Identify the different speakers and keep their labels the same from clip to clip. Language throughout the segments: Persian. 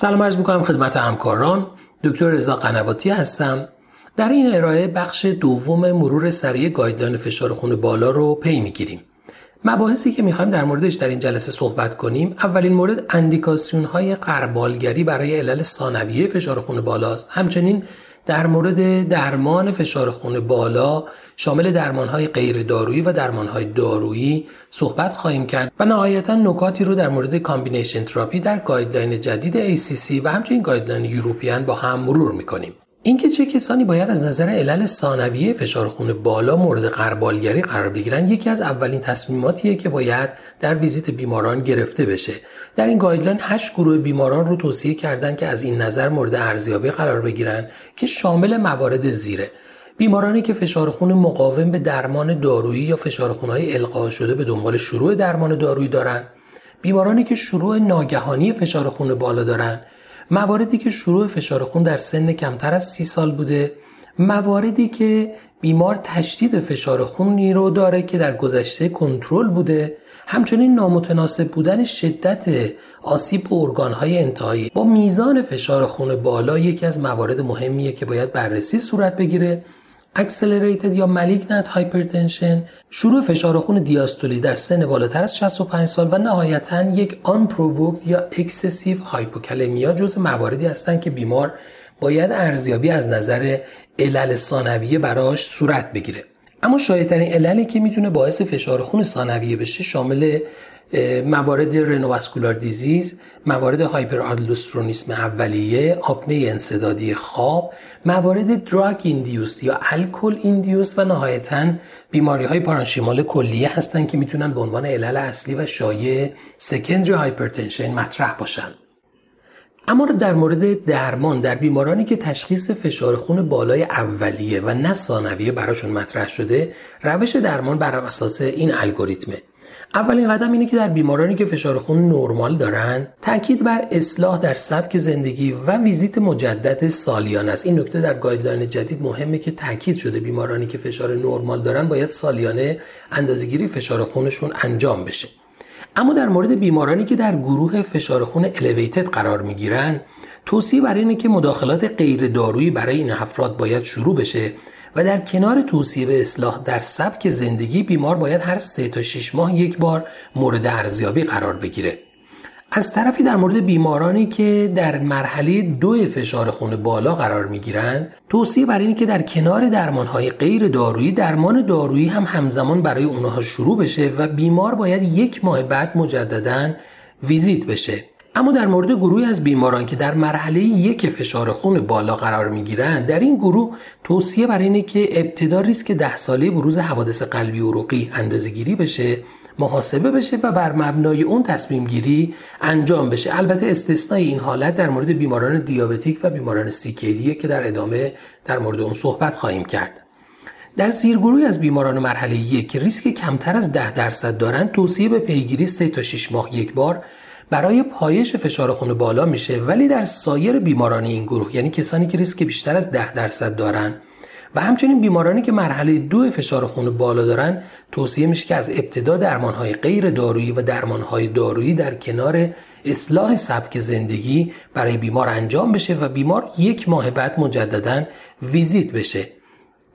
Speaker 1: سلام عرض می‌کنم خدمت همکاران. دکتر رضا قنواتی هستم. در این ارائه بخش دوم مرور سریع guideline فشار خون بالا رو پی می‌گیریم. مباحثی که می‌خوایم در موردش در این جلسه صحبت کنیم اولین مورد اندیکاسیون های غربالگری برای علل ثانویه فشار خون بالاست. همچنین در مورد درمان فشار خون بالا شامل درمانهای غیر دارویی و درمانهای دارویی صحبت خواهیم کرد و نهایتا نکاتی رو در مورد combination therapy در guideline جدید ACC و همچنین guideline European با هم مرور می‌کنیم. اینکه چه کسانی باید از نظر علل ثانویه فشار خون بالا مورد قربالگری قرار بگیرن یکی از اولین تصمیماتیه که باید در ویزیت بیماران گرفته بشه در این گایدلاین 8 گروه بیماران رو توصیه کردن که از این نظر مورد ارزیابی قرار بگیرن که شامل موارد زیره بیمارانی که فشار خون مقاوم به درمان دارویی یا فشار خونهای القا شده به دنبال شروع درمان دارویی دارند بیمارانی که شروع ناگهانی فشار خون بالا دارند مواردی که شروع فشار خون در سن کمتر از سی سال بوده. مواردی که بیمار تشدید فشار خونی رو داره که در گذشته کنترل بوده. همچنین نامتناسب بودن شدت آسیب به ارگانهای انتهایی. با میزان فشار خون بالا یکی از موارد مهمیه که باید بررسی صورت بگیره. accelerated یا malignant hypertension شروع فشار خون دیاستولی در سن بالاتر از 65 سال و نهایتا یک آن یا excessive hypokalemia جز مواردی هستند که بیمار باید ارزیابی از نظر علل ثانویه براش صورت بگیره. اما شایع‌ترین عللی که می‌تونه باعث فشار خون ثانویه بشه شامل موارد renovascular disease موارد هایپرآلدوسترونیسم اولیه آپنه انسدادی خواب موارد drug induced یا alcohol induced و نهایتا بیماری های پارانشیمال کلیه هستند که می‌تونن به عنوان علل اصلی و شایع secondary hypertension مطرح باشن. اما در مورد درمان در بیمارانی که تشخیص فشار خون بالای اولیه و نه ثانویه براشون مطرح شده روش درمان بر اساس این الگوریتمه. اولین قدم اینه که در بیمارانی که فشار خون نرمال دارن تاکید بر اصلاح در سبک زندگی و ویزیت مجدد سالیانه است. این نکته در guideline جدید مهمه که تاکید شده بیمارانی که فشار نرمال دارن باید سالیانه اندازهگیری فشار خونشون انجام بشه. اما در مورد بیمارانی که در گروه فشار خون الیویتد قرار می‌گیرن توصیه برای اینه که مداخلات غیر دارویی برای این افراد باید شروع بشه و در کنار توصیه به اصلاح در سبک زندگی بیمار باید هر سه تا 6 ماه یک بار مورد ارزیابی قرار بگیره. از طرفی در مورد بیمارانی که در مرحله دو فشار خون بالا قرار می گیرند توصیه بر اینه که در کنار درمانهای غیر دارویی درمان دارویی هم همزمان برای اونها شروع بشه و بیمار باید یک ماه بعد مجددا ویزیت بشه. اما در مورد گروهی از بیماران که در مرحله یک فشار خون بالا قرار می گیرند در این گروه توصیه بر اینه که ابتدا ریسک ده ساله بروز حوادث قلبی عروقی اندازه‌گیری بشه محاسبه بشه و بر مبنای اون تصمیم گیری انجام بشه. البته استثنای این حالت در مورد بیماران دیابتیک و بیماران سیکیدیه که در ادامه در مورد اون صحبت خواهیم کرد. در زیرگروهی از بیماران مرحله یک که ریسک کمتر از ده درصد دارند توصیه به پیگیری 3 تا 6 ماه یک بار برای پایش فشار خون بالا میشه ولی در سایر بیماران این گروه یعنی کسانی که ریسک بیشتر از 10 درصد دارن. و همچنین بیمارانی که مرحله دو فشار خون بالا دارن توصیه میشه که از ابتدا درمانهای غیر دارویی و درمانهای دارویی در کنار اصلاح سبک زندگی برای بیمار انجام بشه و بیمار یک ماه بعد مجددا ویزیت بشه.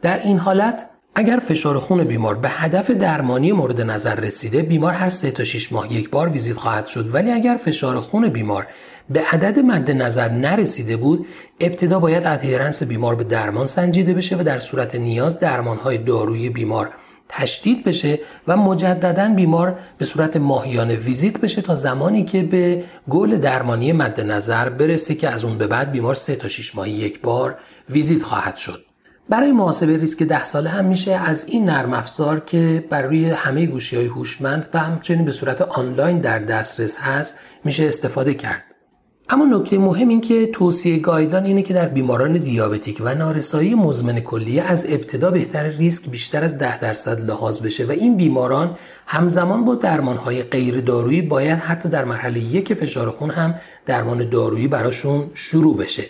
Speaker 1: در این حالت اگر فشار خون بیمار به هدف درمانی مورد نظر رسیده بیمار هر 3 تا 6 ماه یک بار ویزیت خواهد شد. ولی اگر فشار خون بیمار به عدد مد نظر نرسیده بود ابتدا باید ادهرنس بیمار به درمان سنجیده بشه و در صورت نیاز درمانهای دارویی بیمار تشدید بشه و مجددا بیمار به صورت ماهیانه ویزیت بشه تا زمانی که به گل درمانی مد نظر برسه که از اون به بعد بیمار 3 تا 6 ماهی یک بار ویزیت خواهد شد. برای محاسبه ریسک ده ساله هم میشه از این نرم افزار که بر روی همه گوشی های هوشمند و همچنین به صورت آنلاین در دسترس هست میشه استفاده کرد. اما نکته مهم این که توصیه guideline اینه که در بیماران دیابتیک و نارسایی مزمن کلیه از ابتدا بهتره ریسک بیشتر از 10 درصد لحاظ بشه و این بیماران همزمان با درمانهای غیر دارویی باید حتی در مرحله یک فشار خون هم درمان دارویی براشون شروع بشه.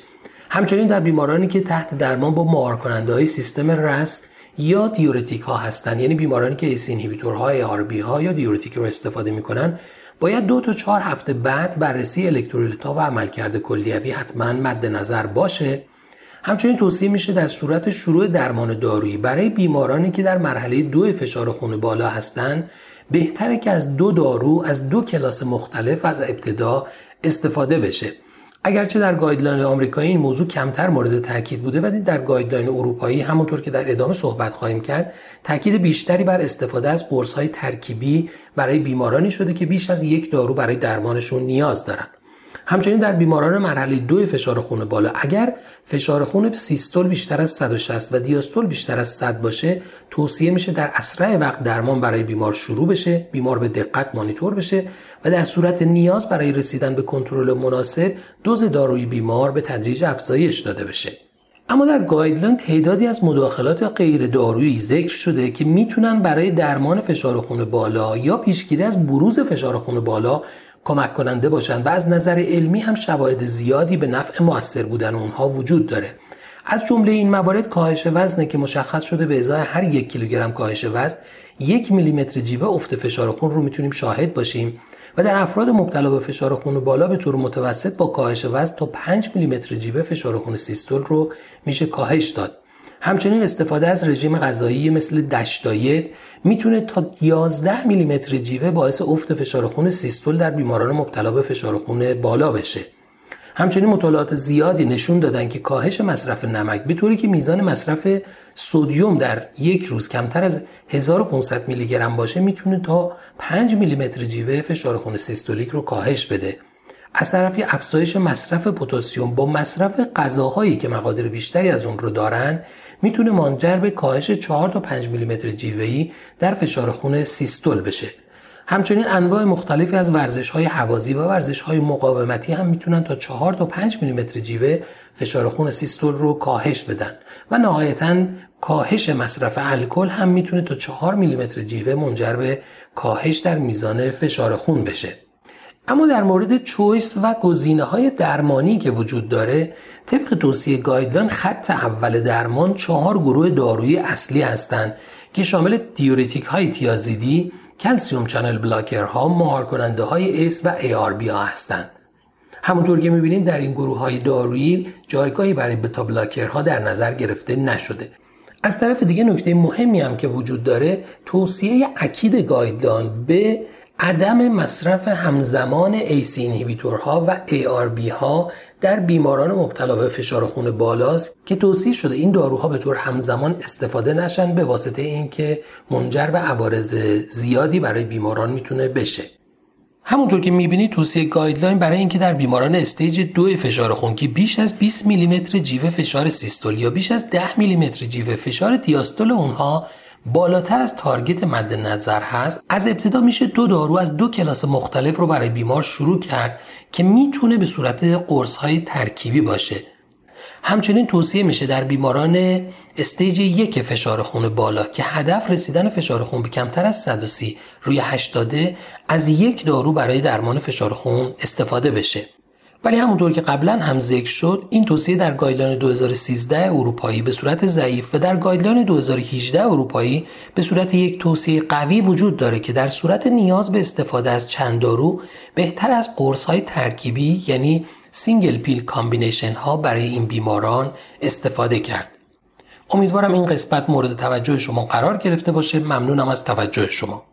Speaker 1: همچنین در بیمارانی که تحت درمان با مهار کننده های سیستم RAS یا دیورتیک ها هستند یعنی بیمارانی که ACE ها ARB ها یا دیورتیک رو استفاده می‌کنن باید دو تا چهار هفته بعد بررسی الکترولیت‌ها و عملکرد کلیوی حتما مد نظر باشه. همچنین توصیه میشه در صورت شروع درمان دارویی برای بیمارانی که در مرحله دو فشار خون بالا هستند بهتره که از دو دارو از دو کلاس مختلف از ابتدا استفاده بشه. اگرچه در guideline آمریکایی این موضوع کمتر مورد تاکید بوده ولی در guideline اروپایی همونطور که در ادامه صحبت خواهیم کرد تاکید بیشتری بر استفاده از قرص های ترکیبی برای بیمارانی شده که بیش از یک دارو برای درمانشون نیاز دارند همچنین در بیماران مرحله دو فشار خون بالا اگر فشار خون سیستول بیشتر از 160 و دیاستول بیشتر از 100 باشه توصیه میشه در اسرع وقت درمان برای بیمار شروع بشه بیمار به دقت مانیتور بشه و در صورت نیاز برای رسیدن به کنترل مناسب دوز داروی بیمار به تدریج افزایش داده بشه. اما در guideline تعدادی از مداخلات غیر دارویی ذکر شده که می‌تونن برای درمان فشار خون بالا یا پیشگیری از بروز فشار خون بالا کمک کننده باشند و از نظر علمی هم شواهد زیادی به نفع موثر بودن اونها وجود داره. از جمله این موارد کاهش وزنه که مشخص شده به ازای هر یک کیلوگرم کاهش وزن یک میلیمتر جیوه افت فشار خون رو می‌تونیم شاهد باشیم و در افراد مبتلا به فشار خون بالا به طور متوسط با کاهش وزن تا 5 میلیمتر جیوه فشار خون سیستول رو میشه کاهش داد. همچنین استفاده از رژیم غذایی مثل دش دایت می‌تونه تا 11 میلیمتر جیوه باعث افت فشار خون سیستول در بیماران مبتلا به فشار خون بالا بشه. همچنین مطالعات زیادی نشون دادن که کاهش مصرف نمک به طوری که میزان مصرف سودیوم در یک روز کمتر از 1500 میلی گرم باشه می‌تونه تا 5 میلیمتر جیوه فشار خون سیستولیک رو کاهش بده. از طرفی افزایش مصرف پتاسیم با مصرف غذاهایی که مقادیر بیشتری از اون رو دارن می‌تونه منجر به کاهش 4 تا 5 میلیمتر جیوه‌ای در فشار خون سیستول بشه. همچنین انواع مختلفی از ورزش های حوازی و ورزش های مقاومتی هم می‌تونن تا 4 تا 5 میلیمتر جیوه فشار خون سیستول رو کاهش بدن و نهایتا کاهش مصرف الکل هم می‌تونه تا 4 میلیمتر جیوه منجر به کاهش در میزان فشار خون بشه. اما در مورد choice و گزینه های درمانی که وجود داره طبق توصیه guideline خط اول درمان چهار گروه دارویی اصلی هستند که شامل دیوریتیک های تیازیدی، calcium channel blocker ها، مهار کننده های ACE و ARB ها هستند. همونطور که می‌بینیم در این گروه های دارویی جایگاهی برای beta blocker ها در نظر گرفته نشده. از طرف دیگه نکته مهمی هم که وجود داره توصیه اکید guideline به عدم مصرف همزمان ACE inhibitor ها و ARB ها در بیماران مبتلا به فشار خون بالاست که توصیه شده این داروها به طور همزمان استفاده نشن به واسطه اینکه منجر به عوارض زیادی برای بیماران می‌تونه بشه. همونطور که می‌بینید توصیه guideline برای اینکه در بیماران stage دو فشار خون که بیش از 20 میلیمتر جیوه فشار سیستول یا بیش از 10 میلیمتر جیوه فشار دیاستول اونها بالاتر از target مد نظر هست از ابتدا میشه دو دارو از دو کلاس مختلف رو برای بیمار شروع کرد که می‌تونه به صورت قرص های ترکیبی باشه. همچنین توصیه میشه در بیماران stage یک فشار خون بالا که هدف رسیدن فشار خون به کمتر از 130 روی 80 از یک دارو برای درمان فشار خون استفاده بشه. ولی همونطور که قبلا هم ذکر شد این توصیه در guideline 2013 اروپایی به صورت ضعیف و در guideline 2018 اروپایی به صورت یک توصیه قوی وجود داره که در صورت نیاز به استفاده از چند دارو بهتر از قرص های ترکیبی یعنی single pill combination ها برای این بیماران استفاده کرد. امیدوارم این قسمت مورد توجه شما قرار گرفته باشه. ممنونم از توجه شما.